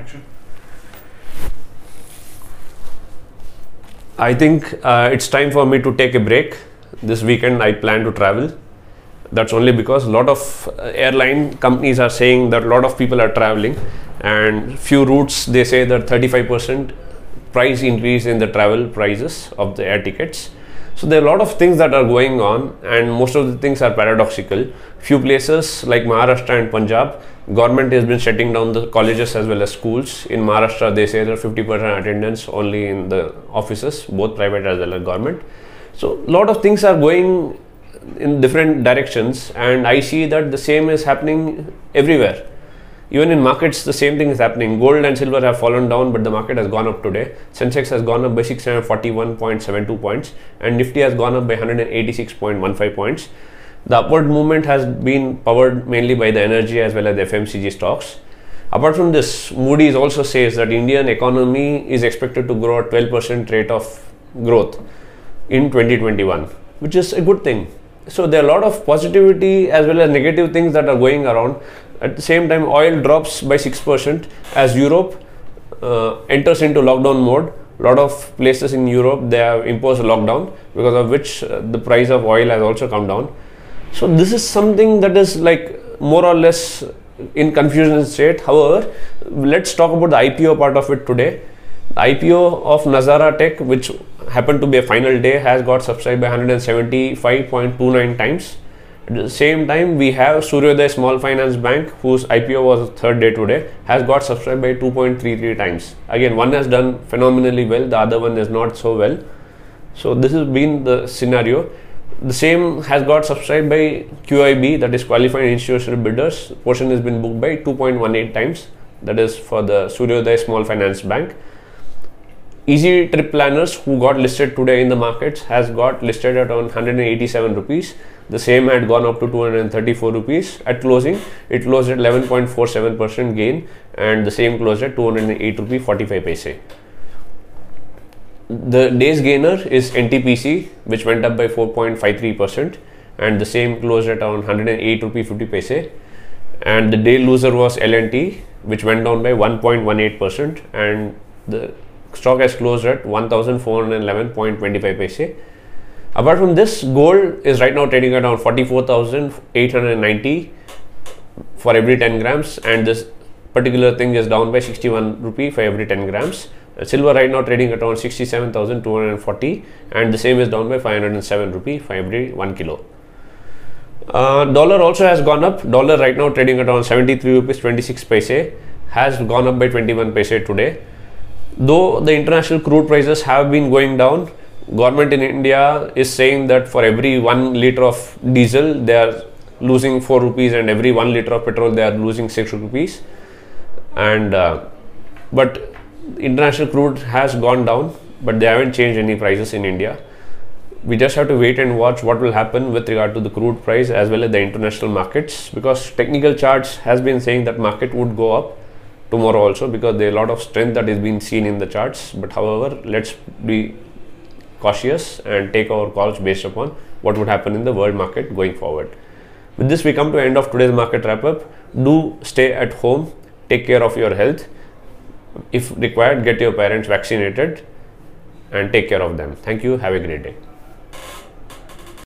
Action. I think uh, it's time for me to take a break. This weekend I plan to travel. That's only because a lot of uh, airline companies are saying that a lot of people are traveling, and few routes they say that 35% price increase in the travel prices of the air tickets. So there are a lot of things that are going on, and most of the things are paradoxical. Few places like Maharashtra and Punjab, government has been shutting down the colleges as well as schools. In Maharashtra, they say that 50% attendance only in the offices, both private as well as government. So a lot of things are going in different directions, and I see that the same is happening everywhere even in markets the same thing is happening gold and silver have fallen down but the market has gone up today sensex has gone up by 641.72 points and nifty has gone up by 186.15 points the upward movement has been powered mainly by the energy as well as the fmcg stocks apart from this moody's also says that indian economy is expected to grow at 12% rate of growth in 2021 which is a good thing so there are a lot of positivity as well as negative things that are going around at the same time, oil drops by 6% as Europe uh, enters into lockdown mode. A lot of places in Europe they have imposed lockdown because of which uh, the price of oil has also come down. So this is something that is like more or less in confusion state. However, let's talk about the IPO part of it today. The IPO of Nazara Tech, which happened to be a final day, has got subscribed by 175.29 times at the same time, we have Suryoday Small Finance Bank, whose IPO was third day today, has got subscribed by 2.33 times. Again, one has done phenomenally well, the other one is not so well. So this has been the scenario. The same has got subscribed by QIB, that is qualified institutional bidders. Portion has been booked by 2.18 times. That is for the Suryoday Small Finance Bank. Easy Trip Planners, who got listed today in the markets, has got listed at around 187 rupees the same had gone up to 234 rupees at closing it closed at 11.47 percent gain and the same closed at 208 rupee 45 paise the day's gainer is ntpc which went up by 4.53 percent and the same closed at around 108 rupee 50 paise. And the day loser was lnt which went down by 1.18 percent and the stock has closed at 1411.25 paise. Apart from this, gold is right now trading around 44,890 for every 10 grams, and this particular thing is down by 61 rupee for every 10 grams. Uh, silver right now trading at around 67,240, and the same is down by 507 rupee for every 1 kilo. Uh, dollar also has gone up. Dollar right now trading at around 73 rupees 26 paise has gone up by 21 paise today. Though the international crude prices have been going down, government in India is saying that for every one liter of diesel they are losing 4 rupees and every 1 liter of petrol they are losing 6 rupees and uh, but international crude has gone down but they haven't changed any prices in India we just have to wait and watch what will happen with regard to the crude price as well as the international markets because technical charts has been saying that market would go up tomorrow also because there are a lot of strength that is being seen in the charts but however let's be cautious and take our calls based upon what would happen in the world market going forward. With this, we come to end of today's market wrap up. Do stay at home, take care of your health. If required, get your parents vaccinated and take care of them. Thank you. Have a great day.